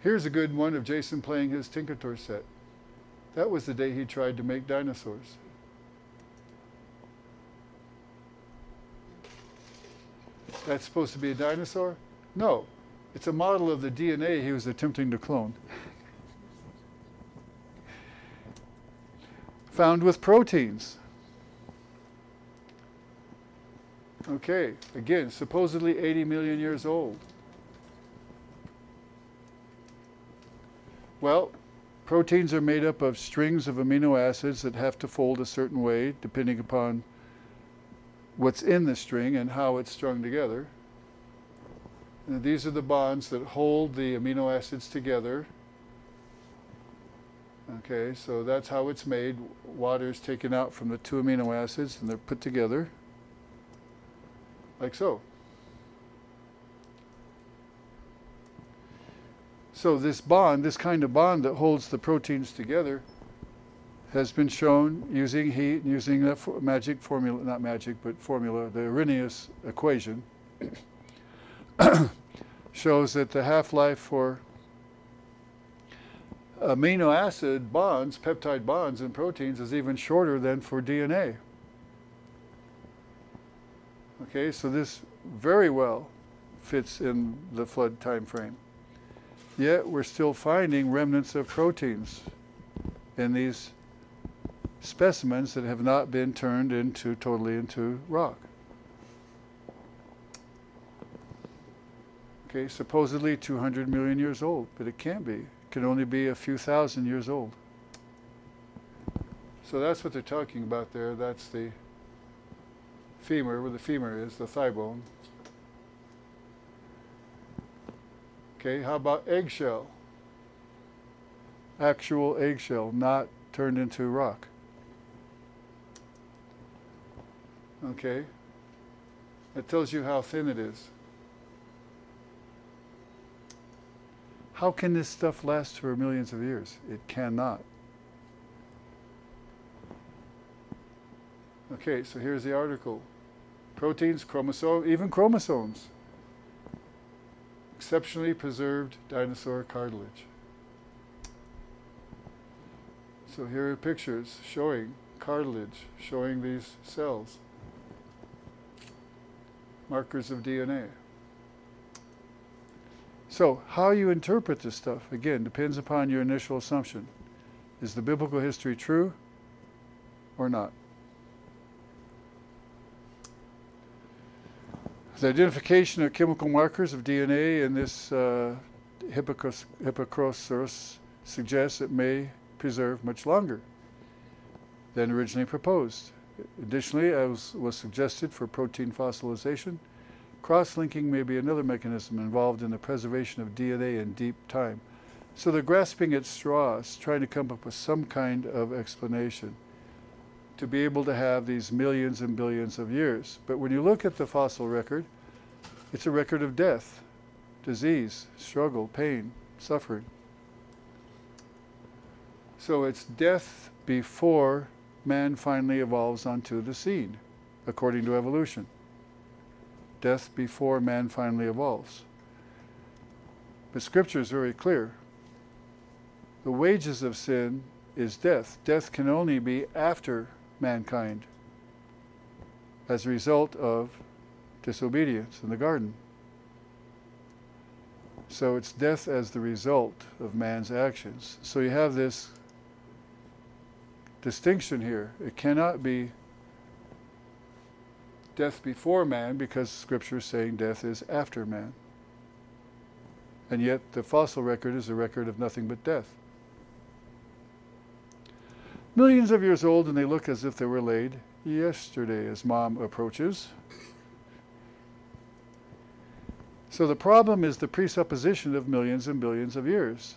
Here's a good one of Jason playing his Tinkertoy set. That was the day he tried to make dinosaurs. That's supposed to be a dinosaur? No, it's a model of the DNA he was attempting to clone. Found with proteins. Okay, again, supposedly 80 million years old. Well, proteins are made up of strings of amino acids that have to fold a certain way depending upon what's in the string and how it's strung together. And these are the bonds that hold the amino acids together. Okay, so that's how it's made. Water is taken out from the two amino acids and they're put together like so. So this bond, this kind of bond that holds the proteins together, has been shown using heat, and using that magic formula, not magic, but formula, the Arrhenius equation, shows that the half-life for amino acid bonds, peptide bonds in proteins is even shorter than for DNA. Okay, so this very well fits in the flood time frame. Yet we're still finding remnants of proteins in these specimens that have not been turned into totally into rock. Okay, supposedly 200 million years old, but it can't be. It can only be a few thousand years old. So that's what they're talking about there. That's the femur, where the femur is, the thigh bone. Okay, how about eggshell? Actual eggshell, not turned into rock. Okay, that tells you how thin it is. How can this stuff last for millions of years? It cannot. Okay, so here's the article. Proteins, chromosomes, even chromosomes. Exceptionally preserved dinosaur cartilage. So here are pictures showing cartilage, showing these cells. Markers of DNA. So, how you interpret this stuff, again, depends upon your initial assumption. Is the biblical history true or not? The identification of chemical markers of DNA in this uh, Hippocros, suggests it may preserve much longer than originally proposed. Additionally, as was suggested for protein fossilization, cross-linking may be another mechanism involved in the preservation of DNA in deep time. So they're grasping at straws, trying to come up with some kind of explanation to be able to have these millions and billions of years. But when you look at the fossil record, it's a record of death, disease, struggle, pain, suffering. So it's death before man finally evolves onto the scene, according to evolution. Death before man finally evolves. But Scripture is very clear. The wages of sin is death. Death can only be after mankind as a result of disobedience in the garden. So it's death as the result of man's actions. So you have this distinction here. It cannot be death before man because Scripture is saying death is after man. And yet the fossil record is a record of nothing but death millions of years old and they look as if they were laid yesterday as mom approaches. So the problem is the presupposition of millions and billions of years.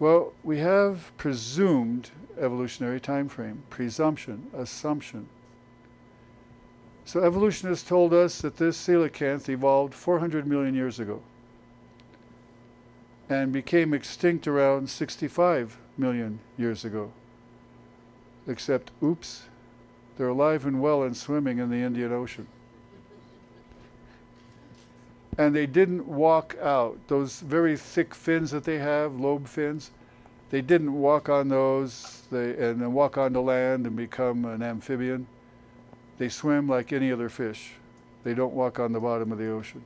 Well, we have presumed evolutionary time frame, presumption, assumption. So evolutionists told us that this coelacanth evolved 400 million years ago and became extinct around 65 million years ago. Except, oops, they're alive and well and swimming in the Indian Ocean. And they didn't walk out. Those very thick fins that they have, lobe fins, they didn't walk on those they, and then walk onto land and become an amphibian. They swim like any other fish. They don't walk on the bottom of the ocean.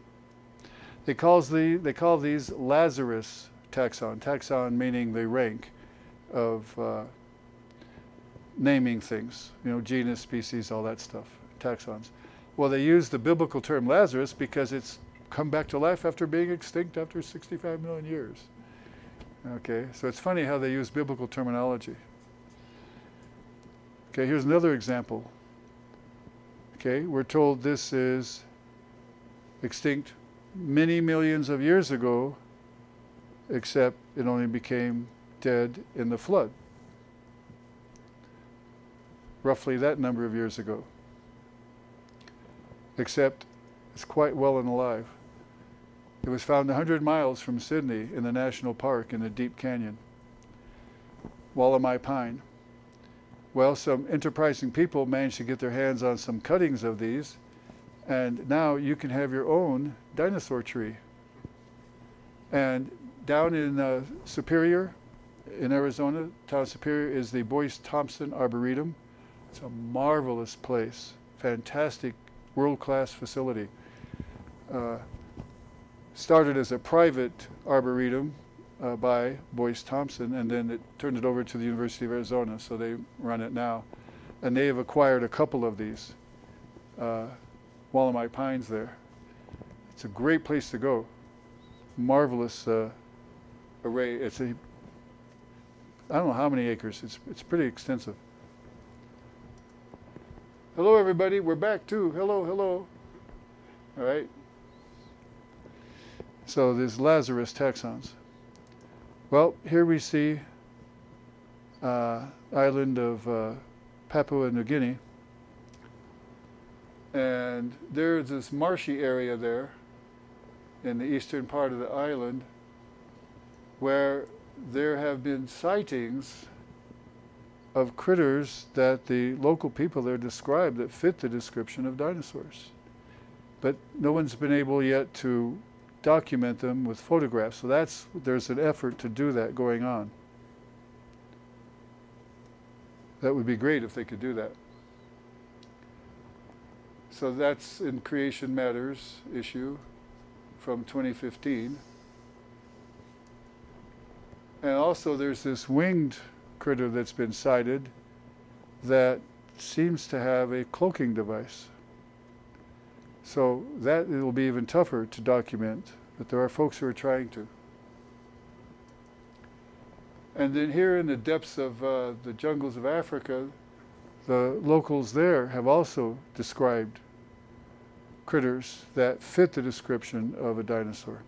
They, calls the, they call these Lazarus taxon, taxon meaning the rank of uh, naming things, you know, genus, species, all that stuff, taxons. Well, they use the biblical term Lazarus because it's come back to life after being extinct after 65 million years. Okay, so it's funny how they use biblical terminology. Okay, here's another example. Okay, we're told this is extinct many millions of years ago, except it only became dead in the flood, roughly that number of years ago. Except it's quite well and alive. It was found 100 miles from Sydney in the national park in the deep canyon. Wollemi pine. Well, some enterprising people managed to get their hands on some cuttings of these, and now you can have your own dinosaur tree. And down in uh, Superior, in Arizona, town Superior, is the Boyce Thompson Arboretum. It's a marvelous place, fantastic, world-class facility. Uh, started as a private arboretum uh, by Boyce Thompson, and then it turned it over to the University of Arizona, so they run it now. And they have acquired a couple of these uh, pines there. It's a great place to go. Marvelous uh, array. It's a I don't know how many acres. It's it's pretty extensive. Hello, everybody. We're back too. Hello, hello. All right. So these Lazarus taxons. Well, here we see uh, island of uh, Papua New Guinea, and there's this marshy area there in the eastern part of the island where there have been sightings of critters that the local people there describe that fit the description of dinosaurs. But no one's been able yet to document them with photographs. So that's there's an effort to do that going on. That would be great if they could do that. So that's in Creation Matters issue from 2015. And also, there's this winged critter that's been sighted that seems to have a cloaking device. So that it will be even tougher to document, but there are folks who are trying to. And then here in the depths of uh, the jungles of Africa, the locals there have also described critters that fit the description of a dinosaur.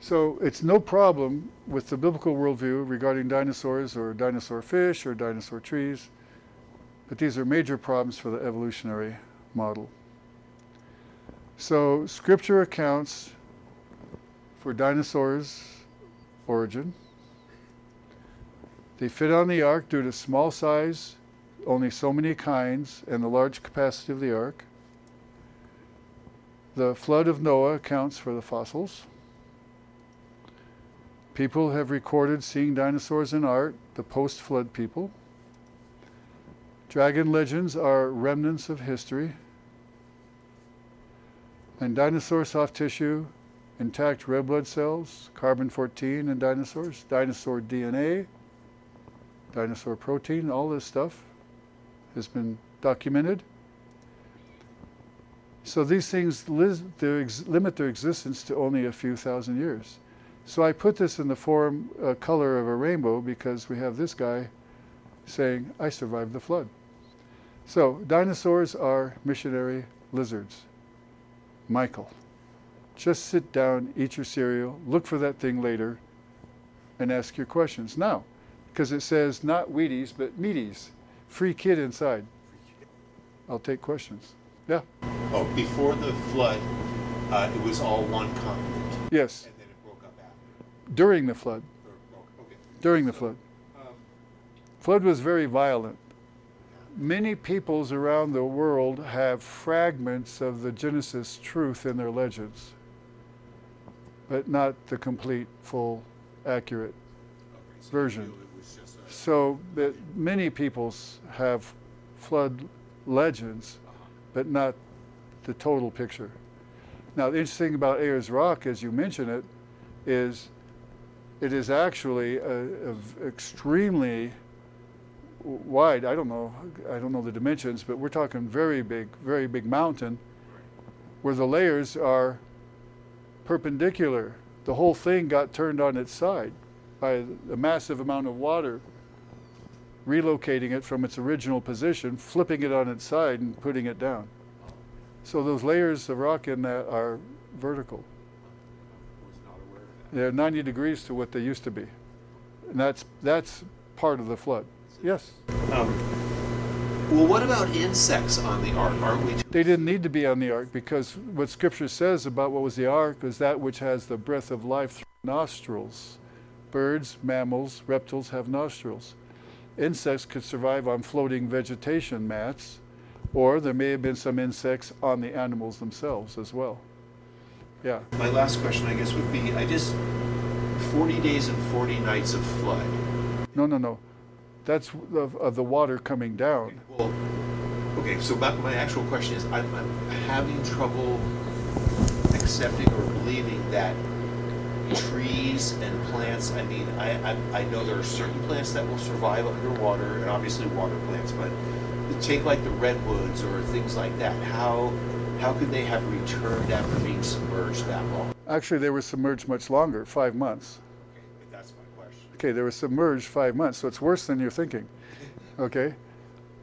So it's no problem with the biblical worldview regarding dinosaurs or dinosaur fish or dinosaur trees, but these are major problems for the evolutionary model. So scripture accounts for dinosaurs' origin. They fit on the ark due to small size, only so many kinds, and the large capacity of the ark. The flood of Noah accounts for the fossils. People have recorded seeing dinosaurs in art, the post flood people. Dragon legends are remnants of history. And dinosaur soft tissue, intact red blood cells, carbon 14 in dinosaurs, dinosaur DNA, dinosaur protein, all this stuff has been documented. So these things lis- their ex- limit their existence to only a few thousand years. So I put this in the form, uh, color of a rainbow because we have this guy saying, I survived the flood. So dinosaurs are missionary lizards. Michael, just sit down, eat your cereal, look for that thing later, and ask your questions now. Because it says not Wheaties, but Meaties. Free kid inside. I'll take questions. Yeah. Oh, before the flood, uh, it was all one continent, Yes. and then it broke up after. During the flood. Or okay. During the flood. Um, Flood was very violent. Many peoples around the world have fragments of the Genesis truth in their legends, but not the complete, full, accurate. Version. So that many peoples have flood legends, but not the total picture. Now, the interesting about Ayers Rock, as you mention it, is it is actually an extremely wide. I don't know. I don't know the dimensions, but we're talking very big, very big mountain, where the layers are perpendicular. The whole thing got turned on its side by a massive amount of water relocating it from its original position, flipping it on its side, and putting it down. So those layers of rock in that are vertical. Was not aware of that. They're 90 degrees to what they used to be, and that's that's part of the flood. Yes, Um, well, what about insects on the ark? Aren't we? they didn't need to be on the ark because what Scripture says about what was the ark is that which has the breath of life through nostrils. Birds, mammals, reptiles have nostrils. Insects could survive on floating vegetation mats, or there may have been some insects on the animals themselves as well. Yeah. My last question, I guess, would be: I just forty days and forty nights of flood. No, no, no. That's of, of the water coming down. Well, okay. So my, my actual question is: I'm, I'm having trouble accepting or believing that trees and plants. I mean, I, I I know there are certain plants that will survive underwater, and obviously water plants. But take like the redwoods or things like that. How how could they have returned after being submerged that long? Actually, they were submerged much longer, five months. Okay, that's my question. Okay, they were submerged five months, so it's worse than you're thinking. Okay?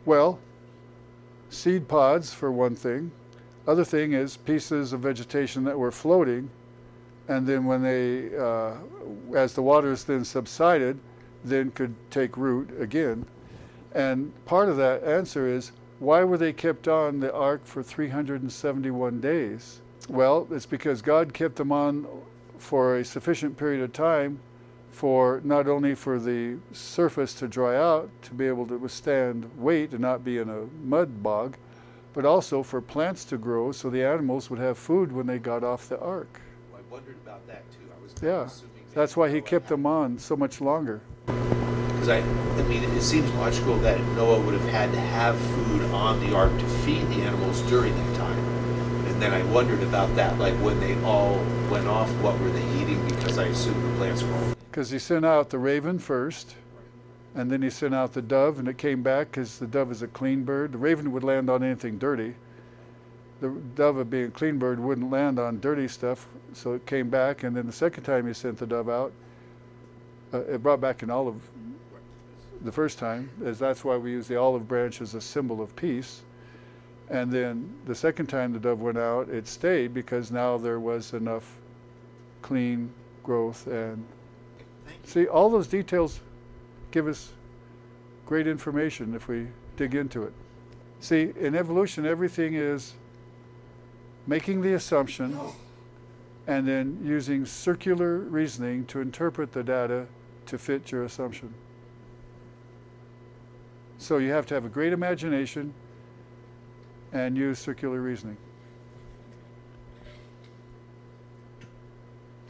Well, seed pods, for one thing. Other thing is pieces of vegetation that were floating, and then when they, uh, as the waters then subsided, then could take root again. And part of that answer is why were they kept on the ark for 371 days? Well, it's because God kept them on for a sufficient period of time for not only for the surface to dry out to be able to withstand weight and not be in a mud bog, but also for plants to grow so the animals would have food when they got off the ark. I wondered about that too. I was Yeah, that's why he kept them on so much longer. Because I, I mean, it seems logical that Noah would have had to have food on the ark to feed the animals during that time. And then I wondered about that, like when they all went off, what were they eating? Because I assumed the plants were all. Because he sent out the raven first, and then he sent out the dove, and it came back because the dove is a clean bird. The raven would land on anything dirty. The dove, being a clean bird, wouldn't land on dirty stuff, so it came back. And then the second time he sent the dove out, uh, it brought back an olive the first time, as that's why we use the olive branch as a symbol of peace. And then the second time the dove went out, it stayed because now there was enough clean growth and. See, all those details give us great information if we dig into it. See, in evolution, everything is making the assumption and then using circular reasoning to interpret the data to fit your assumption. So you have to have a great imagination and use circular reasoning.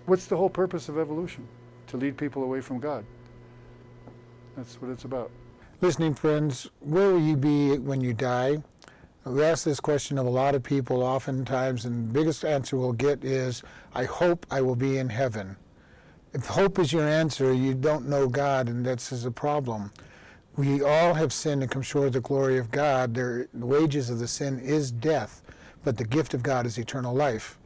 What's the whole purpose of evolution? To lead people away from God. That's what it's about. Listening friends, where will you be when you die? We ask this question of a lot of people oftentimes, and the biggest answer we'll get is, I hope I will be in heaven. If hope is your answer, you don't know God, and that's is a problem. We all have sinned and come short of the glory of God. The wages of the sin is death, but the gift of God is eternal life.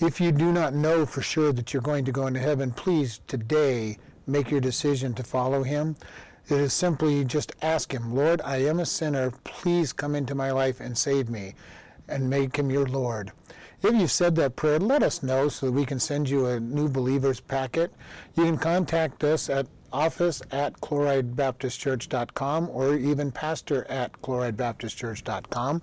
If you do not know for sure that you're going to go into heaven, please today make your decision to follow Him. It is simply just ask Him, Lord, I am a sinner. Please come into my life and save me, and make Him your Lord. If you've said that prayer, let us know so that we can send you a new believers packet. You can contact us at office at chloridebaptistchurch.com or even pastor at chloridebaptistchurch.com.